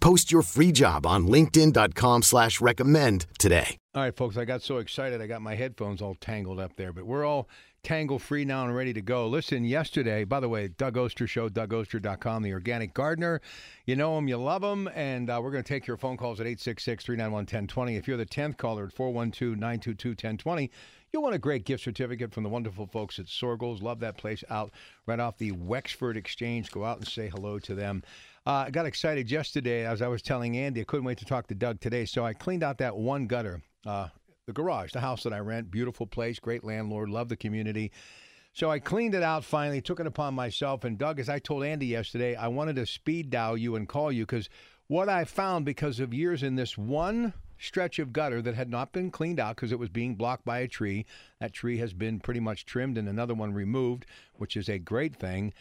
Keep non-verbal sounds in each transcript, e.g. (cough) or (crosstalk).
Post your free job on linkedin.com slash recommend today. All right, folks, I got so excited I got my headphones all tangled up there, but we're all tangle free now and ready to go. Listen, yesterday, by the way, Doug Oster Show, DougOster.com, the organic gardener. You know him, you love him, and uh, we're going to take your phone calls at 866 391 1020. If you're the 10th caller at 412 922 1020, You'll want a great gift certificate from the wonderful folks at Soergel's. Love that place out right off the Wexford Exchange. Go out and say hello to them. Uh, I got excited yesterday as I was telling Andy. I couldn't wait to talk to Doug today. So I cleaned out that one gutter, uh, the garage, the house that I rent. Beautiful place, great landlord, love the community. So I cleaned it out finally, took it upon myself. And Doug, as I told Andy yesterday, I wanted to speed dial you and call you because what I found because of years in this one stretch of gutter that had not been cleaned out because it was being blocked by a tree. That tree has been pretty much trimmed and another one removed, which is a great thing.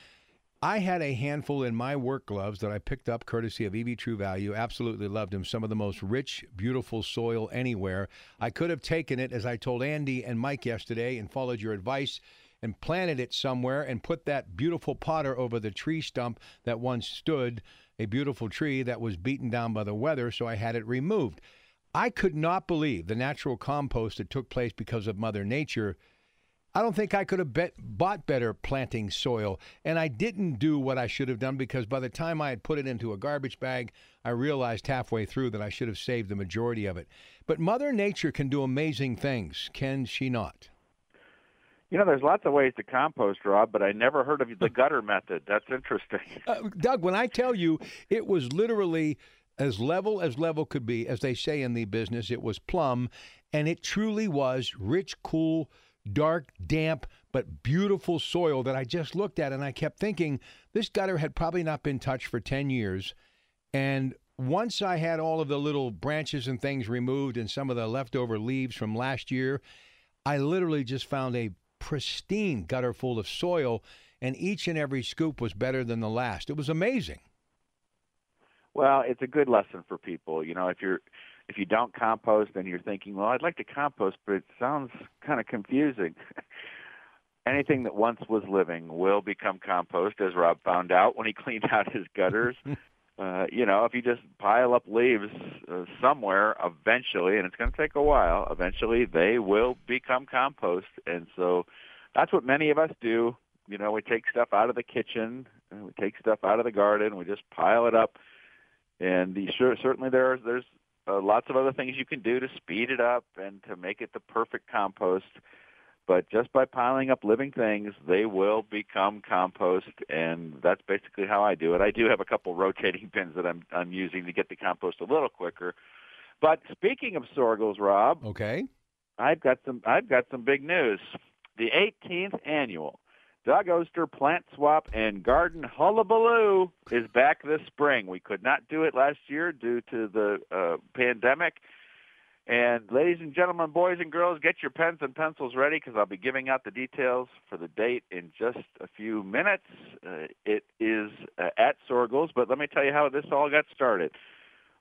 I had a handful in my work gloves that I picked up courtesy of Evey True Value. Absolutely loved them. Some of the most rich, beautiful soil anywhere. I could have taken it, as I told Andy and Mike yesterday, and followed your advice and planted it somewhere and put that beautiful potter over the tree stump that once stood, a beautiful tree that was beaten down by the weather, so I had it removed. I could not believe the natural compost that took place because of Mother Nature. I don't think I could have bet, bought better planting soil. And I didn't do what I should have done because by the time I had put it into a garbage bag, I realized halfway through that I should have saved the majority of it. But Mother Nature can do amazing things, can she not? You know, there's lots of ways to compost, Rob, but I never heard of the gutter method. That's interesting. (laughs) Uh, Doug, when I tell you it was literally as level as level could be, as they say in the business. It was plumb, and it truly was rich, cool, dark, damp, but beautiful soil that I just looked at, and I kept thinking this gutter had probably not been touched for 10 years. And once I had all of the little branches and things removed and some of the leftover leaves from last year, I literally just found a pristine gutter full of soil, and each and every scoop was better than the last. It was amazing. Well, it's a good lesson for people. You know, if you're if you don't compost and you're thinking, well, I'd like to compost, but it sounds kind of confusing. (laughs) Anything that once was living will become compost, as Rob found out when he (laughs) cleaned out his gutters. (laughs) uh, you know, if you just pile up leaves uh, somewhere, eventually, and it's going to take a while, eventually they will become compost. And so that's what many of us do. You know, we take stuff out of the kitchen, and we take stuff out of the garden, we just pile it up and the, sure, certainly there are, there's uh, lots of other things you can do to speed it up and to make it the perfect compost. But just by piling up living things, they will become compost, and that's basically how I do it. I do have a couple rotating (laughs) bins that I'm I'm using to get the compost a little quicker. But speaking of Soergel's, Rob, okay, I've got some I've got some big news. The 18th annual Doug Oster Plant Swap and Garden Hullabaloo is back this spring. We could not do it last year due to the uh, pandemic. And ladies and gentlemen, boys and girls, get your pens and pencils ready because I'll be giving out the details for the date in just a few minutes. Uh, it is uh, at Soergel's, but let me tell you how this all got started.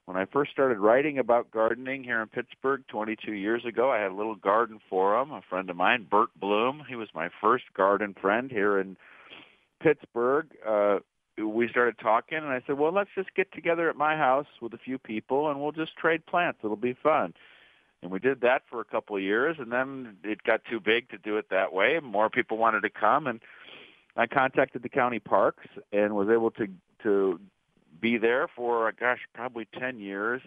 When I first started writing about gardening here in Pittsburgh 22 years ago, I had a little garden forum. A friend of mine, Bert Bloom, he was my first garden friend here in Pittsburgh. Uh, we started talking, and I said, "Well, let's just get together at my house with a few people, and we'll just trade plants. It'll be fun." And we did that for a couple of years, and then it got too big to do it that way. More people wanted to come, and I contacted the county parks and was able to to be there for gosh probably 10 years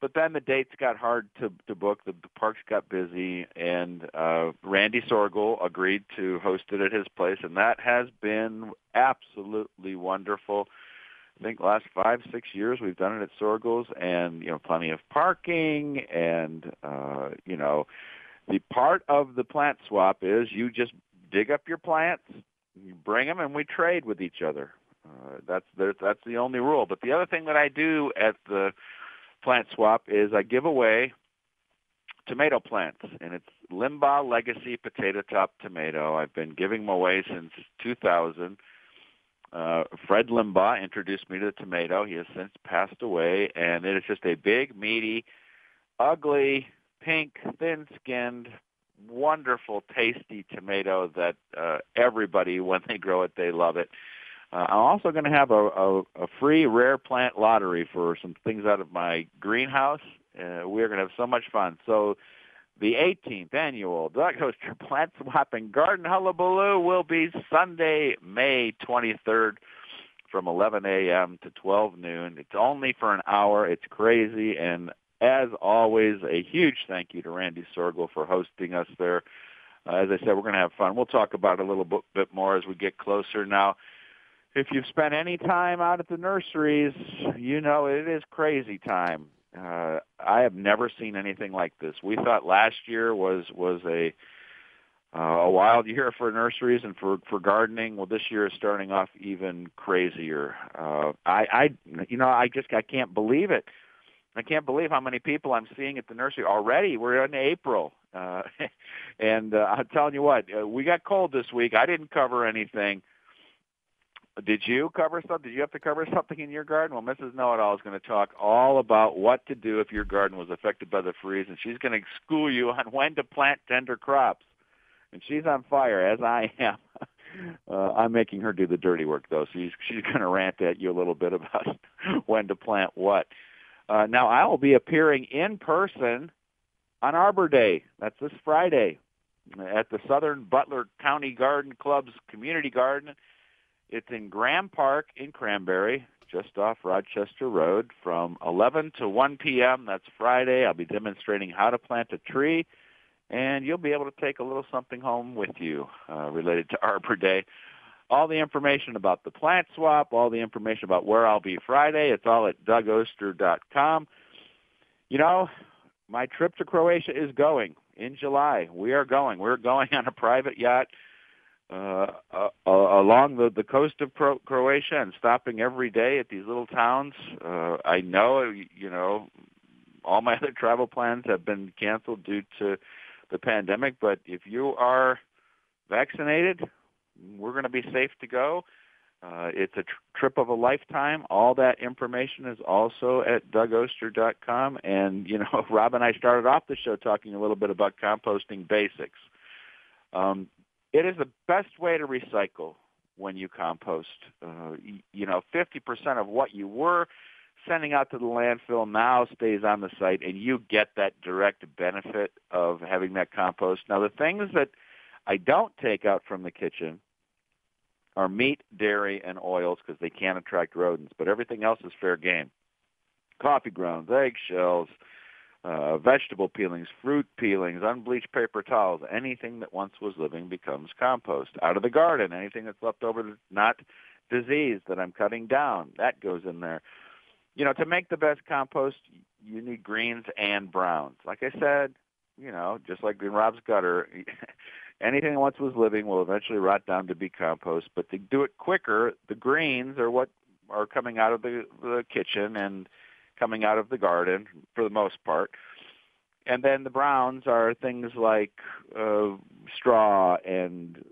but then the dates got hard to to book. The, the parks got busy, and uh, Randy Soergel agreed to host it at his place, and that has been absolutely wonderful. I think last five six years we've done it at Soergel's, and you know plenty of parking, and uh, you know the part of the plant swap is you just dig up your plants, you bring them, and we trade with each other. Uh, that's the, that's the only rule. But the other thing that I do at the plant swap is I give away tomato plants, and it's Limbaugh Legacy Potato Top Tomato. I've been giving them away since 2000. Uh, Fred Limbaugh introduced me to the tomato. He has since passed away, and it is just a big, meaty, ugly, pink, thin-skinned, wonderful, tasty tomato that uh, everybody, when they grow it, they love it. Uh, I'm also going to have a, a, a free rare plant lottery for some things out of my greenhouse. Uh, we're going to have so much fun. So the 18th annual Doug Oster (laughs) Plant Swap and Garden Hullabaloo will be Sunday, May 23rd from 11 a.m. to 12 noon. It's only for an hour. It's crazy. And as always, a huge thank you to Randy Soergel for hosting us there. Uh, as I said, we're going to have fun. We'll talk about it a little bit more as we get closer now if you've spent any time out at the nurseries, you know it is crazy time. Uh, I have never seen anything like this. We thought last year was was a uh, a wild year for nurseries and for for gardening. Well, this year is starting off even crazier. Uh, I I you know I just I can't believe it. I can't believe how many people I'm seeing at the nursery already. We're in April, uh, (laughs) and uh, I'm telling you what, uh, we got cold this week. I didn't cover anything. Did you cover something? Did you have to cover (laughs) something in your garden? Well, Mrs. Know It All is going to talk all about what to do if your garden was affected by the freeze, and she's going to school you on (laughs) when to plant tender crops. And she's on fire, as I am. (laughs) Uh, I'm making her do the dirty work, though. So she's she's going to rant at you a little bit about when to plant what. Uh, now I will be appearing in person on Arbor Day. That's this Friday at the Southern Butler County Garden Club's community garden it's in Graham Park in Cranberry, just off Rochester Road, from 11 to 1 p.m. That's Friday. I'll be demonstrating how to plant a tree, and you'll be able to take a little something home with you uh, related to (laughs) Arbor Day. All the information about the plant swap, all the information about where I'll be Friday, it's all at dougoster.com. You know, my trip to Croatia is going in July. We are going. We're going (laughs) on a private yacht uh, uh, along the, the coast of Cro- Croatia and stopping every day at these little towns. Uh, I know, you know, all my (laughs) other travel plans have been canceled due to the pandemic, but if you are vaccinated, we're going to be safe to go. Uh, it's a tr- trip of a lifetime. All that information is also at dougoster.com. And, you know, (laughs) Rob and I started off the show talking a little bit about composting basics. Um, it is the best way to recycle when you compost. Uh, you know, 50% of what you were sending out to the landfill now stays on the site, and you get that direct benefit of having that compost. Now, the things that I don't take out from the kitchen are meat, dairy, and oils because they can attract rodents, but everything else is fair game. Coffee grounds, eggshells, uh, vegetable peelings, fruit peelings, unbleached paper towels, anything that once was living becomes compost. Out of the garden, anything that's left over not diseased that I'm cutting down, that goes in there. You know, to make the best compost, you need greens and browns. Like I said, you know, just like in Rob's gutter, (laughs) anything that once was living will eventually rot down to be compost. But to do it quicker, the greens are what are coming out of the, the kitchen and coming out of the garden for the most part. And then the browns are things like uh, straw and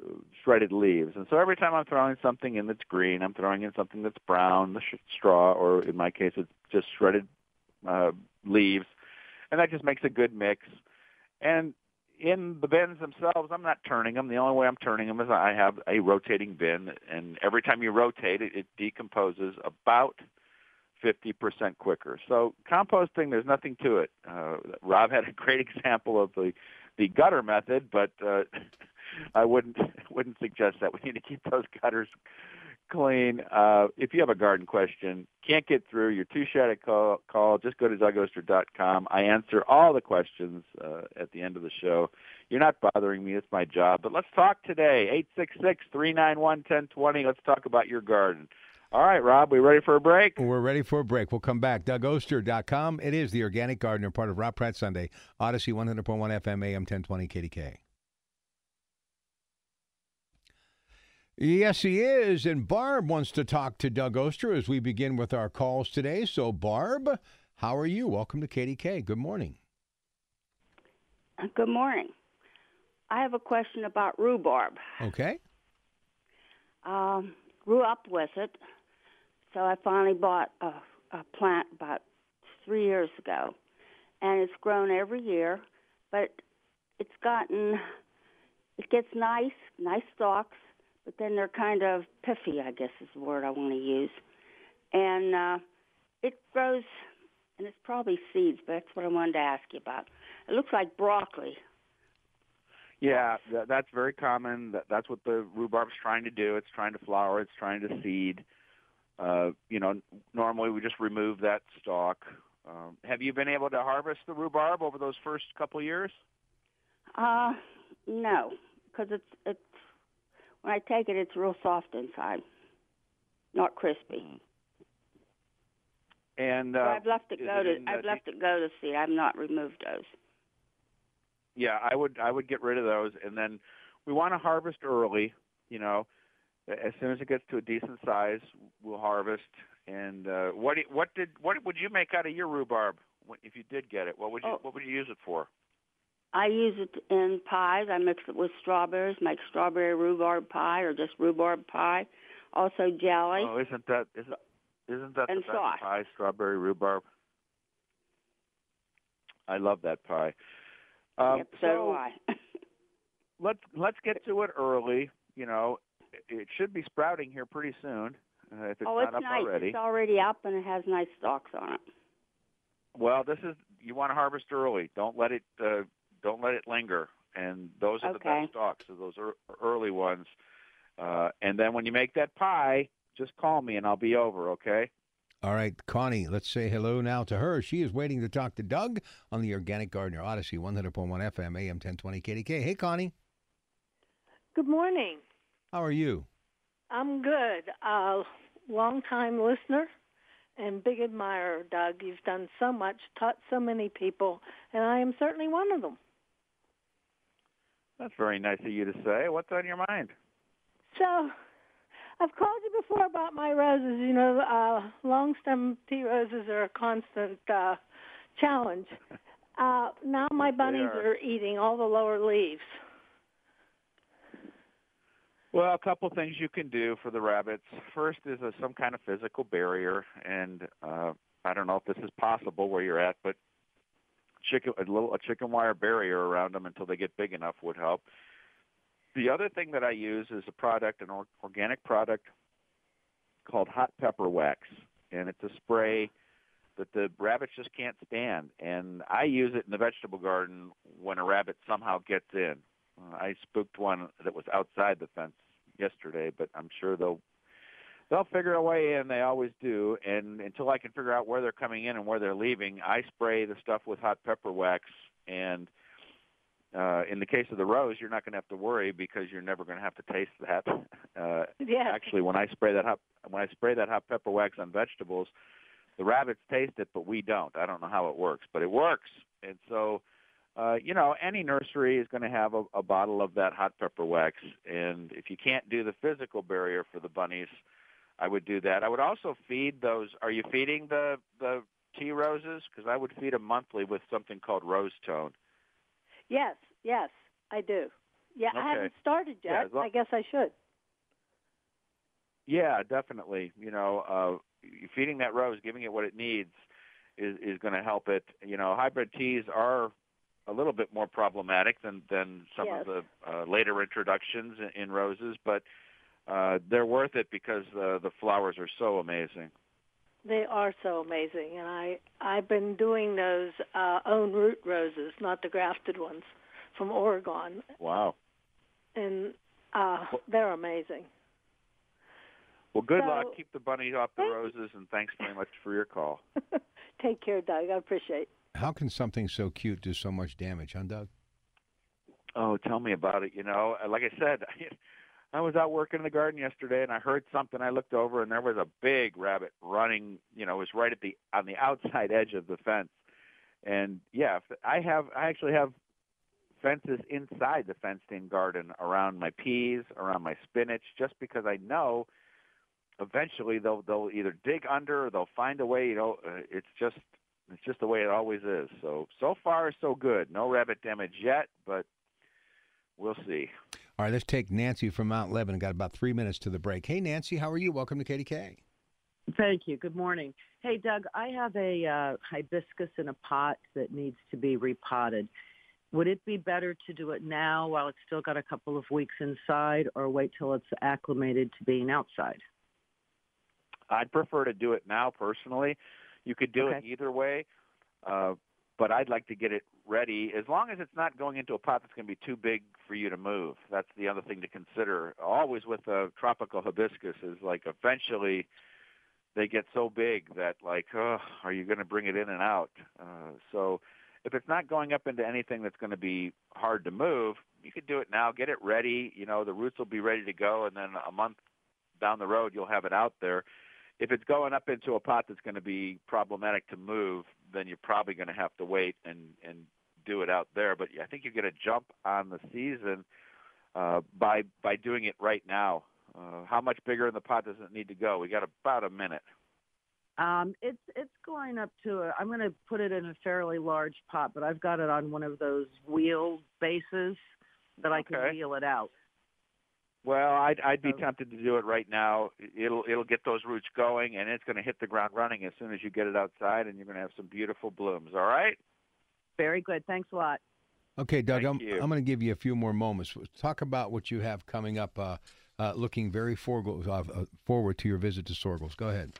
shredded leaves. And so every time I'm throwing something in that's green, I'm throwing in something that's brown, the sh- straw, or in my case, it's just shredded uh, leaves. And that just makes a good mix. And in the bins themselves, I'm not turning them. The only way I'm turning them is I have a rotating bin, and every time you rotate it, it decomposes about 50% quicker. So composting, there's nothing to it. Uh, Rob had a great (laughs) example of the the gutter method, but uh, (laughs) I wouldn't (laughs) wouldn't suggest that. We need to keep those gutters clean. Uh, if you have a garden question, can't get through, you're too shy to call, call just go to dougoster.com. I answer all the questions uh, at the end of the show. You're not bothering me. It's my job. But let's talk today. 866-391-1020. Let's talk about your garden. All right, Rob, we ready for a break? We're ready for a break. We'll come back. DougOster.com. It is the Organic Gardener, part of Rob Pratte Sunday. Odyssey 100.1 FM, AM 1020, KDK. Yes, he is. And Barb wants to talk to Doug Oster as we begin with our calls today. So, Barb, how are you? Welcome to KDK. Good morning. Good morning. I have a question about rhubarb. Okay. Um, grew up with it, so I finally bought a, a plant about three years ago, and it's grown every year, but it's gotten, it gets nice, nice stalks, but then they're kind of piffy, I guess is the word I want to use. And uh, it grows, and it's probably seeds, but that's what I wanted to ask you about. It looks like broccoli. Yeah, that's very common. That's what the rhubarb's trying to do. It's trying to flower. It's trying to seed. Uh, you know, normally we just remove that stalk. Um, have you been able to harvest the rhubarb over those first couple years? Uh, no, because it's it's when I take it, it's real soft inside, not crispy. And uh, so I've left it go it to I've left it go to seed. I've not removed those. yeah, I would I would get rid of those, and then we want to harvest early. You know, as soon as it gets to a decent size, we'll harvest. And uh, what do- what did what would you make out of your rhubarb if you did get it? What would you Oh. what would you use it for? I use it in pies. I mix it with strawberries, make strawberry rhubarb pie or just rhubarb pie. Also jelly. Oh, isn't that isn't isn't that And the best sauce. pie? Strawberry rhubarb. I love that pie. Um, yep, so, do I. (laughs) let's let's get to it early. You know, it- it should be sprouting here pretty soon. Uh, if it's oh, not it's up nice. already. It's already up and it has nice stalks on it. Well, this is you want to harvest early. Don't let it uh, don't let it linger. And those are the best stalks. So those are early ones. Uh, and then when you make that pie, just call me and I'll be over. Okay. All right, Connie, let's say hello now to her. She is waiting to talk to Doug on the Organic Gardener, Odyssey 100.1 FM, AM 1020, KDK. Hey, Connie, Good morning. How are you? I'm good. Uh, long-time listener and big admirer, Doug. You've done so much, taught so many people, and I am certainly one of them. That's very nice of you to say. What's on your mind? So, I've called you before about my roses. You know, uh, long stem tea roses are a constant uh, challenge. (laughs) Uh, now my bunnies are. are eating all the lower leaves. Well, a couple things you can do for the rabbits. First is a, some kind of physical barrier, and uh, I don't know if this is possible where you're at, but chicken a little a chicken wire barrier around them until they get big enough would help. The other thing that I use is a product, an or- organic product called hot pepper wax, and it's a spray that the rabbits just can't stand. And I use it in the vegetable garden when a rabbit somehow gets in. I spooked one that was outside the fence yesterday, but I'm sure they'll they'll figure a way in. They always do. And until I can figure out where they're coming in and where they're leaving, I spray the stuff with hot pepper wax. And uh, in the case of the rose, you're not going to have to worry because you're never going to have to taste that. (laughs) Uh, Yes. Actually, when I spray that hot when I spray that hot pepper wax on vegetables, the rabbits taste it, but we don't. I don't know how it works, but it works. And so uh, you know, any nursery is going to have a, a bottle of that hot pepper wax. And if you can't do the physical barrier for the bunnies, I would do that. I would also feed those. Are you feeding the the tea roses? Because I would feed them monthly with something called rose tone. Yes, yes, I do. Yeah, I haven't started yet. Yeah, lo- I guess I should. Yeah, definitely. You know, uh, feeding that rose, giving it what it needs, is is going to help it. You know, hybrid teas are a little bit more problematic than than some Yes. of the uh, later introductions in, in roses, but uh, they're worth it because uh, the flowers are so amazing. They are so amazing, and I I've been doing those uh, own root roses, not the grafted ones, from Oregon, Wow. and uh, they're amazing. Well, good So- luck. Keep the bunny off the roses, and thanks very much for your call. (laughs) Take care, Doug. I appreciate. How can something so cute do so much damage, huh, Doug? Oh, tell me about it. You know, Uh, like I said, (laughs) I was out working in the garden yesterday, and I heard something. I looked over, and there was a big rabbit running. You know, it was right at the on the (laughs) outside edge of the fence. And yeah, I have I actually have fences inside the fenced-in garden around my peas, around my spinach, just because I know eventually they'll they'll either dig under or they'll find a way. You know, uh, it's just it's just the way it always is. So so far so good. No rabbit damage yet, but we'll see. All right, let's take Nancy from Mount Lebanon. Got about three minutes to the break. Hey, Nancy, how are you? Welcome to KDK. Thank you. Good morning. Hey, Doug, I have a uh, hibiscus in a pot that needs to be repotted. Would it be better to do it now while it's still got a couple of weeks inside or wait till it's acclimated to being outside? I'd prefer to do it now personally. You could do it either way, uh, but I'd like to get it ready as long as it's not going into a pot that's going to be too big for you to move. That's the other thing to consider. Always with a tropical hibiscus is like eventually they get so big that like, oh, are you going to bring it in and out? Uh, so if it's not going up into anything that's going to be hard to move, you could do it now. Get it ready. You know, the roots will be ready to go, and then a month down the road, you'll have it out there. If it's going up into a pot that's going to be problematic to move, then you're probably going to have to wait and and do it out there. But I think you get a jump on the season uh, by by doing it right now. Uh, how much bigger in the pot does it need to go? We got about a minute. Um, it's it's going up to a, I'm going to put it in a fairly large pot, but I've got it on one of those wheel bases that I can wheel it out. Well, I'd I'd be tempted to do it right now. It'll it'll get those roots going, and it's going to hit the ground running as soon as you get it outside, and you're going to have some beautiful blooms. All right. Very good. Thanks a lot. Okay, Doug, Thank I'm, you. I'm going to give you a few more moments. Talk about what you have coming up, uh, uh, looking very forward, uh, uh, forward to your visit to Soergel's. Go ahead.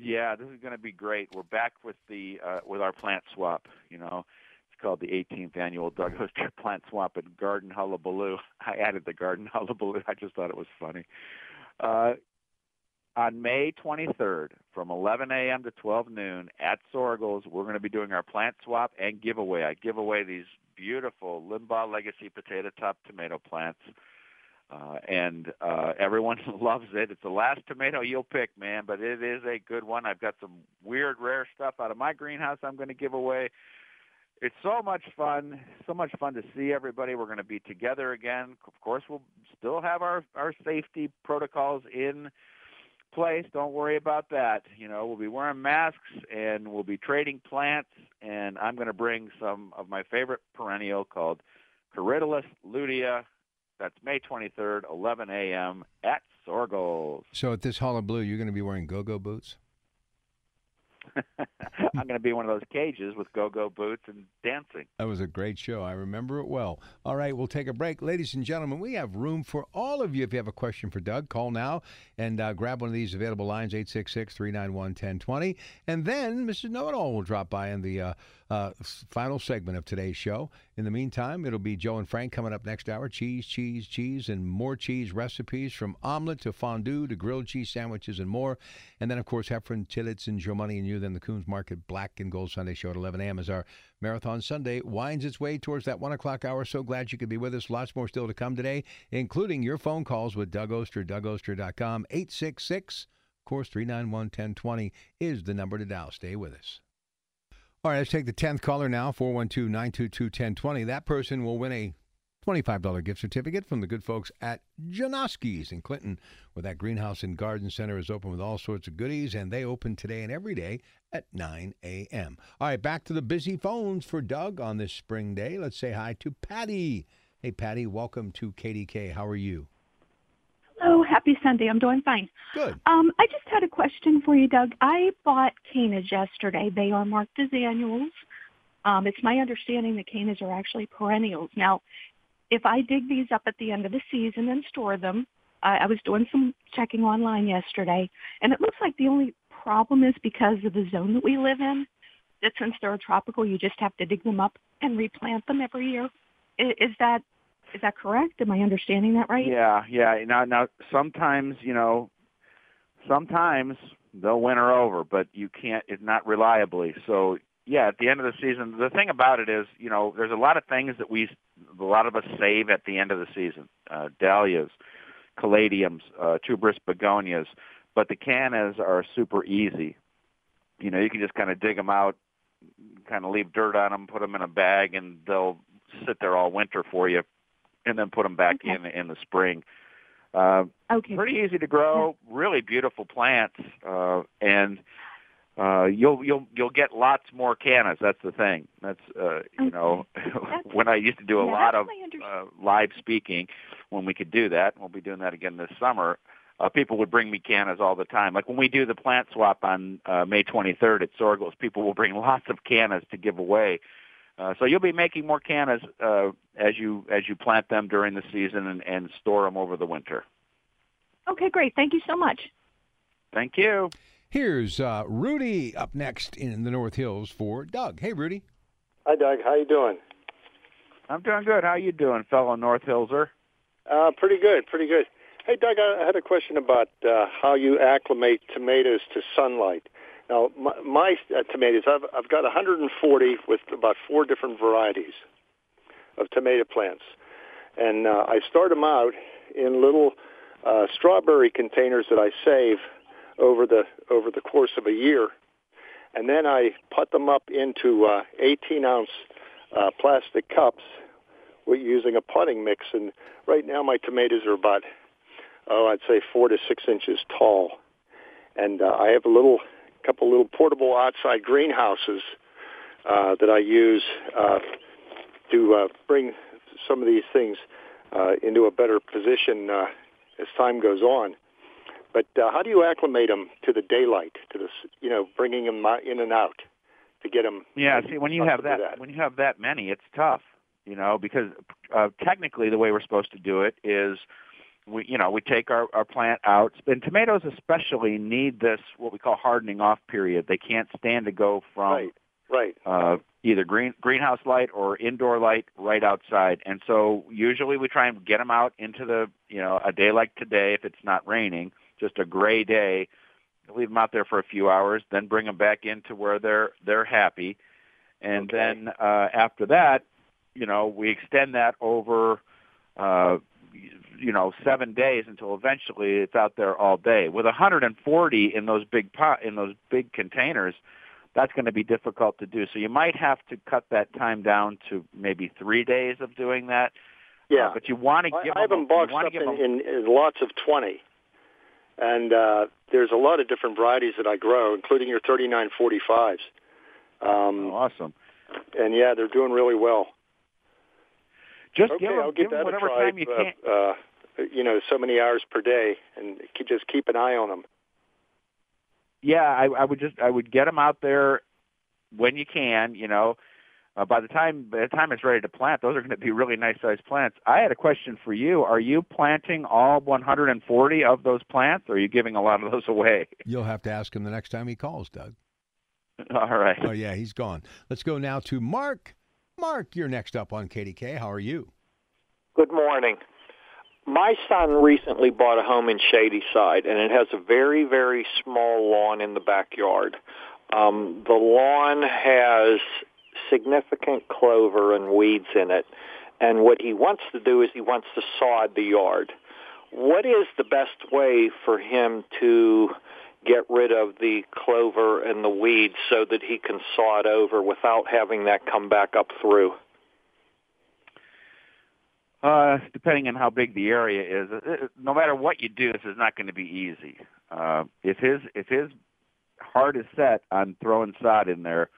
Yeah, this is going to be great. We're back with the uh, with our plant swap. You know, it's called the 18th annual Doug Oster (laughs) Plant Swap at Garden Hullabaloo. I added the Garden Hullabaloo. I just thought it was funny. Uh, on May 23rd, from 11 a.m. to 12 noon at Soergel's, we're going to be doing our plant swap and giveaway. I give away these beautiful Limbaugh Legacy potato top tomato plants. Uh, and uh, everyone (laughs) loves it. It's the last tomato you'll pick, man, but it is a good one. I've got some weird, rare stuff out of my greenhouse I'm going to give away. It's so much fun, so much fun to see everybody. We're going to be together again. Of course, we'll still have our our safety protocols in place. Don't worry about that. You know, we'll be wearing masks and we'll be trading plants. And I'm going to bring some of my favorite perennial called Corydalis lutea. That's May 23rd, 11 a.m. at Soergel's. So at this Hullabaloo, you're going to be wearing go-go boots. I'm going to be one of those cages with go-go boots and dancing. That was a great show. I remember it well. All right, we'll take a break. Ladies and gentlemen, we have room for all of you. If you have a question for Doug, call now and uh, grab one of these available lines, 866 391 1020. And then Mrs. Know It All will drop by in the uh, uh, final segment of today's show. In the meantime, it'll be Joe and Frank coming up next hour. Cheese, cheese, cheese, and more cheese recipes from omelet to fondue to grilled cheese sandwiches and more. And then, of course, Heffron, Tillits, and Joe Money and you. Then the Kuhn's Market Black and Gold Sunday show at 11 a.m. as our Marathon Sunday winds its way towards that 1 o'clock hour. So glad you could be with us. Lots more still to come today, including your phone calls with Doug Oster, DougOster.com. 866, of course, 391 1020 is the number to dial. Stay with us. All right, let's take the 10th caller now, 412 922 1020. That person will win a $25 gift certificate from the good folks at Janoski's in Clinton, where that greenhouse and garden center is open with all sorts of goodies, and they open today and every day at 9 a.m. All right, back to the busy phones for Doug on this spring day. Let's say hi to Patty. Hey, Patty, welcome to KDK. How are you? Hello, happy Sunday. I'm doing fine. Good. Um, I just had a question for you, Doug. I bought cannas yesterday. They are marked as annuals. Um, it's my understanding that cannas are actually perennials. Now, if I dig these up at the end of the season and store them, I, I was doing some checking online yesterday, and it looks like the only problem is because of the zone that we live in, that since they're tropical, you just have to dig them up and replant them every year. Is, is that is that correct? Am I understanding that right? Yeah, yeah. Now, now, sometimes you know, sometimes they'll winter over, but you can't. It's not reliably. So yeah, at the end of the season, the thing about it is, you know, there's a lot of things that we, a lot of us save at the end of the season. Uh, dahlias, caladiums, uh, tuberous begonias, but the cannas are super easy. You know, you can just kind of dig them out, kind of leave dirt on them, put them in a bag, and they'll sit there all winter for you, and then put them back Okay. in in the spring. Uh, Okay. pretty easy to grow, really beautiful plants, uh, and uh, you'll you'll you'll get lots more cannas. That's the thing. That's uh, you know (laughs) when I used to do a yeah, lot of uh, live speaking when we could do that. We'll be doing that again this summer. Uh, people would bring me cannas all the time. Like when we do the plant swap on uh, May 23rd at Soergel's, people will bring (laughs) lots of cannas to give away. Uh, so you'll be making more cannas uh, as you as you plant them during the season and, and store them over the winter. Okay, great. Thank you so much. Thank you. Here's uh, Rudy up next in the North Hills for Doug. Hey, Rudy. Hi, Doug. How you doing? I'm doing good. How you doing, fellow North Hillser? Uh, pretty good, pretty good. Hey, Doug, I had a question about uh, how you acclimate tomatoes to sunlight. Now, my, my uh, tomatoes, I've, I've got 140 with about four different varieties of tomato plants, and uh, I start them out in little uh, strawberry containers that I save over the over the course of a year, and then I put them up into uh, 18 ounce uh, plastic cups with using a potting mix. And right now, my tomatoes are about oh, I'd say four to six inches tall, and uh, I have a little couple little portable outside greenhouses uh, that I use uh, to uh, bring some of these things uh, into a better position uh, as time goes on. But uh, how do you acclimate them to the daylight, to the s- you know, bringing them in and out to get them? Yeah. See, when you have that, when you have that many, it's tough. You know, because uh, technically the way we're supposed to do it is, we you know we take our our plant out. And tomatoes especially need this what we call hardening off period. They can't stand to go from Right, right. uh, either green greenhouse light or indoor light right outside. And so usually we try and get them out into the you know a day like today if it's not raining, just a gray day. Leave them out there for a few hours, then bring them back into where they're they're happy, and then uh, after that, you know we extend that over. Uh, you know, seven days until eventually it's out there all day. With 140 in those big pot in those big containers, that's going to be difficult to do. So you might have to cut that time down to maybe three days of doing that. Yeah. Uh, but you want to give I have them, them boxed up in, them, in, in lots of 20. And uh, there's a lot of different varieties that I grow, including your 3945s. Um, oh, awesome. And yeah, they're doing really well. Just okay, give them, I'll give give them that whatever a try. time you uh, can. Uh, you know, so many hours per day, and keep, just keep an eye on them. Yeah, I, I would just I would get them out there when you can. You know, uh, by the time by the time it's ready to plant, those are going to be really nice sized plants. I had a question for you. Are you planting all 140 of those plants, or are you giving a lot of those away? (laughs) You'll have to ask him the next time he calls, Doug. All right. Oh, yeah, he's gone. Let's go now to Mark. Mark, you're next up on KDK. How are you? Good morning. My son recently bought a home in Shady Side, and it has a very, very small lawn in the backyard. Um, the lawn has significant clover and weeds in it, and what he wants to do is he wants to sod the yard. What is the best way for him to get rid of the clover and the weeds so that he can sod over without having that come back up through? Uh, depending on how big the area is, uh, no matter what you do, this is not going to be easy. Uh, if his if his heart is set on throwing sod in there,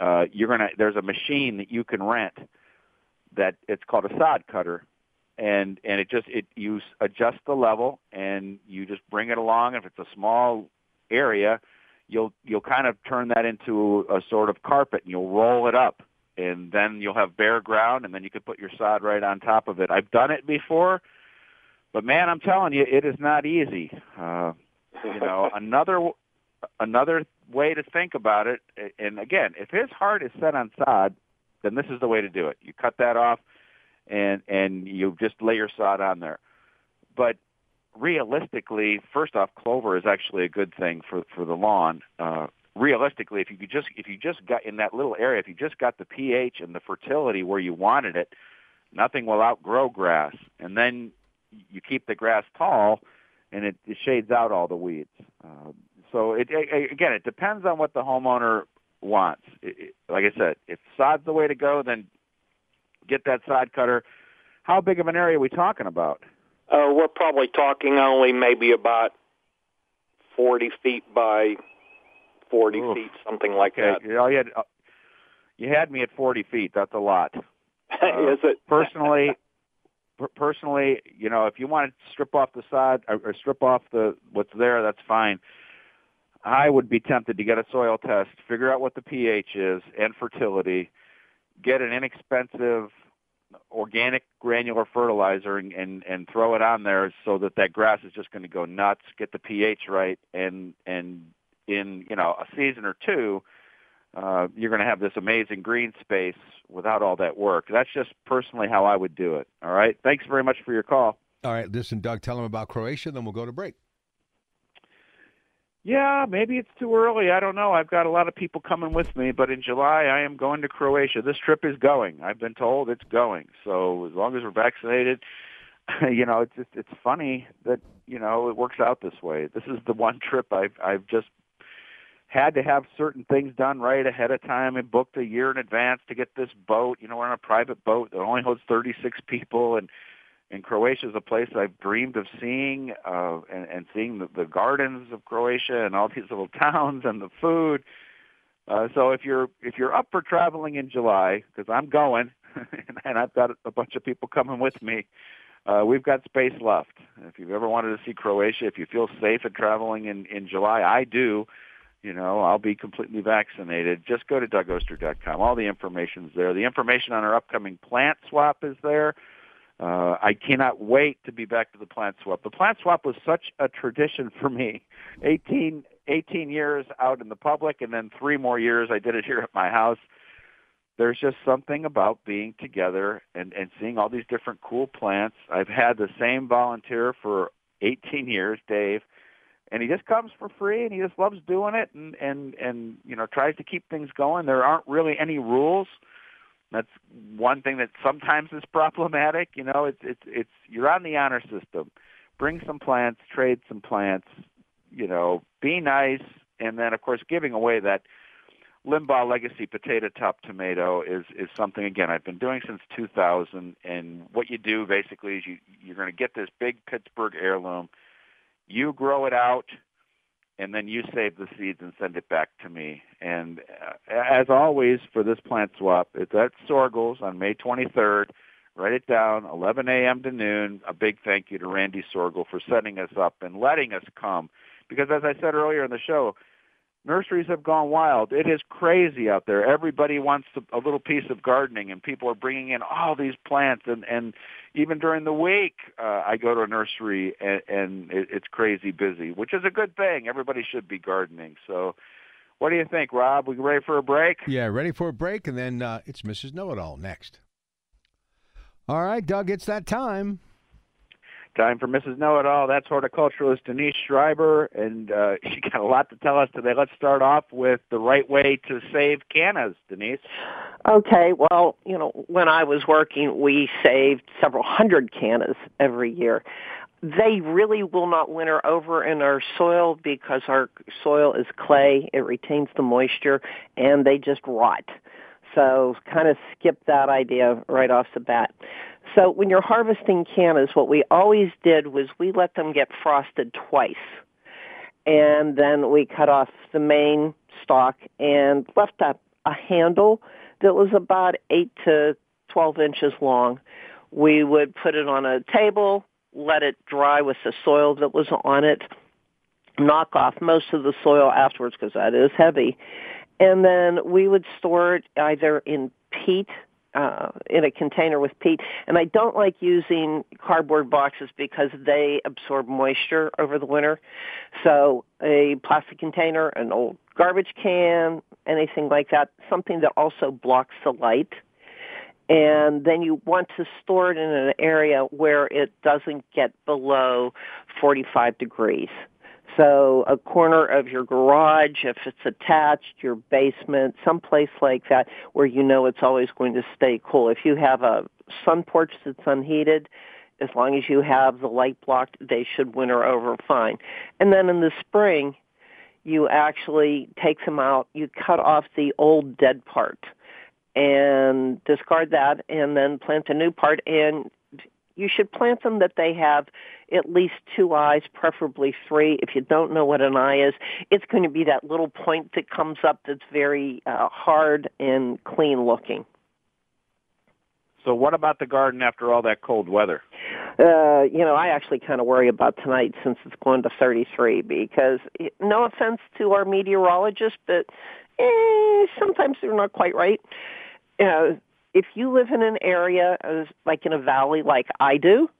uh, you're gonna. There's a machine that you can rent that it's called a sod cutter, and and it just it you adjust the level and you just bring it along. If it's a small area, you'll you'll kind of turn that into a sort of carpet and you'll roll it up and then you'll have bare ground and then you can put your sod right on top of it. I've done it before, but man, I'm telling you, it is not easy. Uh, you know, (laughs) another another way to think about it, and again, if his heart is set on sod, then this is the way to do it. You cut that off, and and you just lay your sod on there. But realistically, first off, clover is actually a good thing for for the lawn. Uh, realistically, if you could just if you just got in that little area, if you just got the pH and the fertility where you wanted it, nothing will outgrow grass. And then you keep the grass tall, and it, it shades out all the weeds. Uh, so it, it again, it depends on what the homeowner wants. It, it, like I said, if sod's the way to go, then get that sod cutter. How big of an area are we talking about? Uh, we're probably talking only maybe about 40 feet by 40 Oof. feet, something like Okay, that. you, know, you had uh, you had me at 40 feet. That's a lot. (laughs) Is it? personally per- personally you know if you want to strip off the side or, or strip off the what's there that's fine i would be tempted to get a soil test figure out what the ph is and fertility get an inexpensive organic granular fertilizer and and, and throw it on there so that that grass is just going to go nuts get the ph right and and in you know a season or two uh, you're going to have this amazing green space without all that work. That's just personally how I would do it. All right. Thanks very much for your call. All right, listen, Doug, tell them about Croatia, then we'll go to break. Yeah, maybe it's too early. I don't know. I've got a lot of people coming with me, but in July I am going to Croatia. This trip is going. I've been told it's going. So as long as we're vaccinated, (laughs) you know, it's just it's funny that you know it works out this way. This is the one trip I've I've just had to have certain things done right ahead of time and booked a year in advance to get this boat. You know, we're on a private boat that only holds 36 people, and and Croatia is a place I've dreamed of seeing, uh, and, and seeing the, the gardens of Croatia and all (laughs) these little towns and the food. Uh, so if you're if you're up for traveling in July, because I'm going, (laughs) and I've got a bunch of people coming with me, uh, we've got space left. If you've ever wanted to see Croatia, if you feel safe at traveling in in July, I do. You know, I'll be completely vaccinated. Just go to DougOster.com. All the information's there. The information on our upcoming plant swap is there. Uh, I cannot wait to be back to the plant swap. The plant swap was such a tradition (laughs) for me. 18, 18 years out in the public, and then three more years I did it here at my house. There's just something about being together and, and seeing all these different cool plants. I've had the same volunteer for 18 years, Dave, and he just comes for free and he just loves doing it and and and you know tries to keep things going. There aren't really any rules. That's one thing that sometimes is problematic. You know, it's it's it's you're on the honor system. Bring some plants, trade some plants. You know, be nice, and then of course giving away that Limbaugh Legacy Potato Top Tomato is is something again I've been doing since 2000. And what you do basically is you you're going to get this big Pittsburgh heirloom. You grow it out, and then you save the seeds and send it back to me. And uh, as always for this plant swap, it's at Soergels on May 23rd. Write it down, 11 a.m. to noon. A big thank you to Randy Soergel for setting us up and letting us come. Because as I said earlier in the show, nurseries have gone wild. It is crazy out there. Everybody wants a little piece of gardening, and people are bringing in all these plants. And and even during the week, uh, I go to a nursery, and, and it, it's crazy busy, which is a good thing. Everybody should be gardening. So, what do you think, Rob? We ready for a break? Yeah, ready for a break, and then uh, it's Mrs. Know It All next. All right, Doug, it's that time. Time for Mrs. Know It All. That's horticulturalist Denise Schreiber, and uh, (laughs) she got a lot to tell us today. Let's start off with the right way to save cannas, Denise. Okay, well, you know, when I was working, we saved several hundred cannas every year. They really will not winter over in our soil because our soil is clay. It retains the moisture, and they just rot. So kind of skip that idea right off the bat. So when you're harvesting cannas, what we always did was we let them get frosted twice. And then we cut off the main stalk and left a, a handle that was about 8 to 12 inches long. We would put it on a table, let it dry with the soil that was on it, knock off most of the soil afterwards because that is heavy. And then we would store it either in peat uh, in a container with peat. And I don't like using cardboard boxes because they absorb moisture over the winter. So a plastic container, an old garbage can, anything like that, something that also blocks the light. and then you want to store it in an area where it doesn't get below 45 degrees. So a corner of your garage, if it's attached, your basement, someplace like that where you know it's always going to stay cool. If you have a sun porch that's unheated, as long as you have the light blocked, they should winter over fine. And then in the spring, you actually take them out, you cut off the old dead part and discard that and then plant a new part and you should plant them that they have at least two eyes, preferably three. If you don't know what an eye is, it's going to be that little point that comes up that's very uh, hard and clean looking. So what about the garden after all that cold weather? Uh, you know, I actually kind of worry about tonight since it's going to 33 because, no offense to our meteorologists, but eh, sometimes they're not quite right. Uh, if you live in an area uh, like in a valley like I do,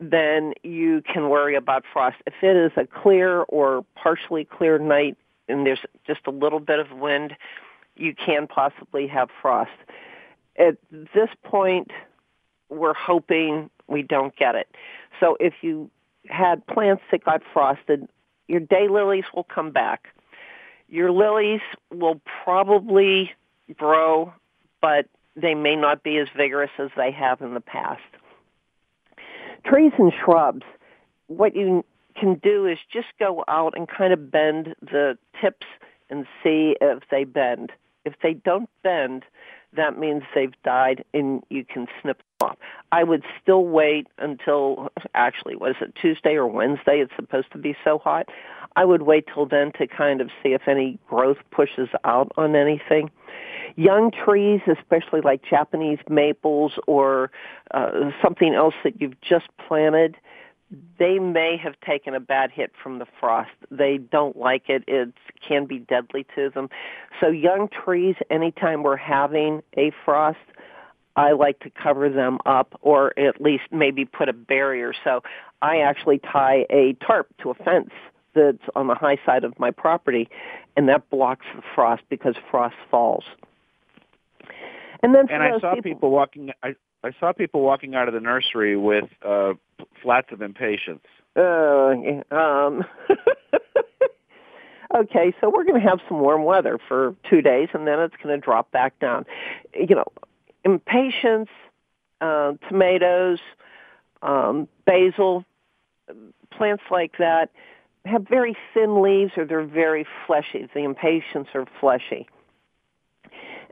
then you can worry about frost. If it is a clear or partially clear night and there's just a little bit of wind, you can possibly have frost. At this point, we're hoping we don't get it. So if you had plants that got frosted, your daylilies will come back. Your lilies will probably grow, but they may not be as vigorous as they have in the past. Trees and shrubs, what you can do is just go out and kind of bend the tips and see if they bend. If they don't bend, that means they've died and you can snip them off. I would still wait until, actually, was it Tuesday or Wednesday? It's supposed to be so hot. I would wait till then to kind of see if any growth pushes out on anything. Young trees, especially like Japanese maples or uh, something else that you've just planted, they may have taken a bad hit from the frost. They don't like it. It can be deadly to them. So young trees, anytime we're having a frost, I like to cover them up or at least maybe put a barrier. So I actually tie a tarp to a fence that's on the high side of my property and that blocks the frost because frost falls. And then and I saw people, people walking. I I saw people walking out of the nursery with uh, flats of impatiens. Uh, um, (laughs) okay, so we're going to have some warm weather for two days, and then it's going to drop back down. You know, impatiens, uh, tomatoes, um, basil, plants like that have very thin leaves or they're very fleshy. The impatiens are fleshy.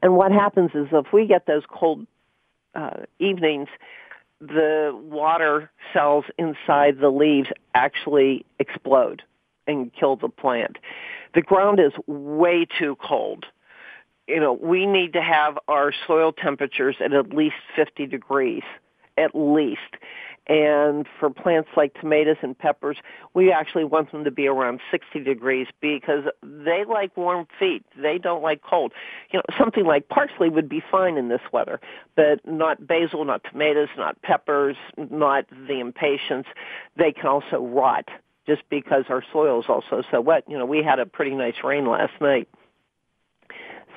And what happens is if we get those cold uh, evenings, the water cells inside the leaves actually explode and kill the plant. The ground is way too cold. You know, we need to have our soil temperatures at at least 50 degrees, at least. And for plants like tomatoes and peppers, we actually want them to be around 60 degrees because they like warm feet. They don't like cold. You know, something like parsley would be fine in this weather, but not basil, not tomatoes, not peppers, not the impatiens. They can also rot just because our soil is also so wet. You know, we had a pretty nice rain last night.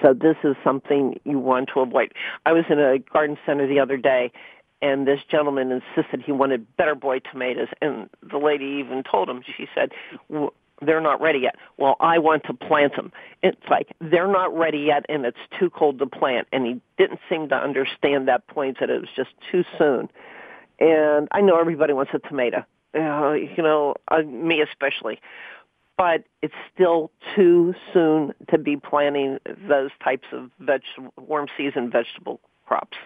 So this is something you want to avoid. I was in a garden center the other day and this gentleman insisted he wanted better boy tomatoes and the lady even told him she said they're not ready yet. Well i want to plant them it's like they're not ready yet and it's too cold to plant. And he didn't seem to understand that point that it was just too soon. And i know everybody wants a tomato uh, you know uh, me especially. But it's still too soon to be planting those types of vegetable warm season vegetable crops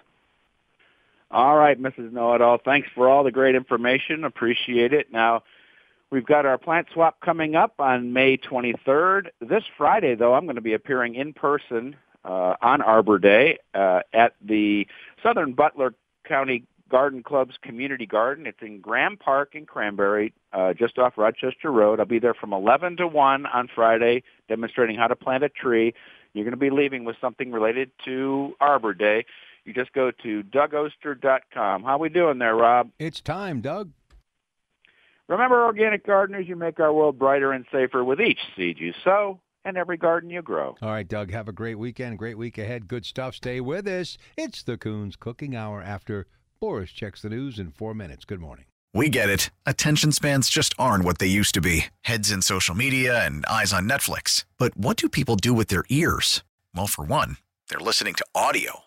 all right, Mrs. Know It All. Thanks for all the great information. Appreciate it. Now, we've got our plant swap coming up on May 23rd. This Friday, though, I'm going to be appearing in person uh, on Arbor Day uh, at the Southern Butler County Garden Club's community garden. It's in Graham Park in Cranberry, uh, just off Rochester Road. I'll be there from 11 to 1 on Friday, demonstrating how to plant a tree. You're going to be leaving with something related to Arbor Day. You just go to dougoster.com. How we doing there, Rob? It's time, Doug. Remember, organic gardeners, you make our world brighter and safer with each seed you sow and every garden you grow. All right, Doug, have a great weekend, great week ahead. Good stuff. Stay with us. It's the Kuhn's Cooking Hour after Boris checks the news in four minutes. Good morning. We get it. Attention spans just aren't what they used to be heads in social media and eyes on Netflix. But what do people do with their ears? Well, for one, they're listening to audio.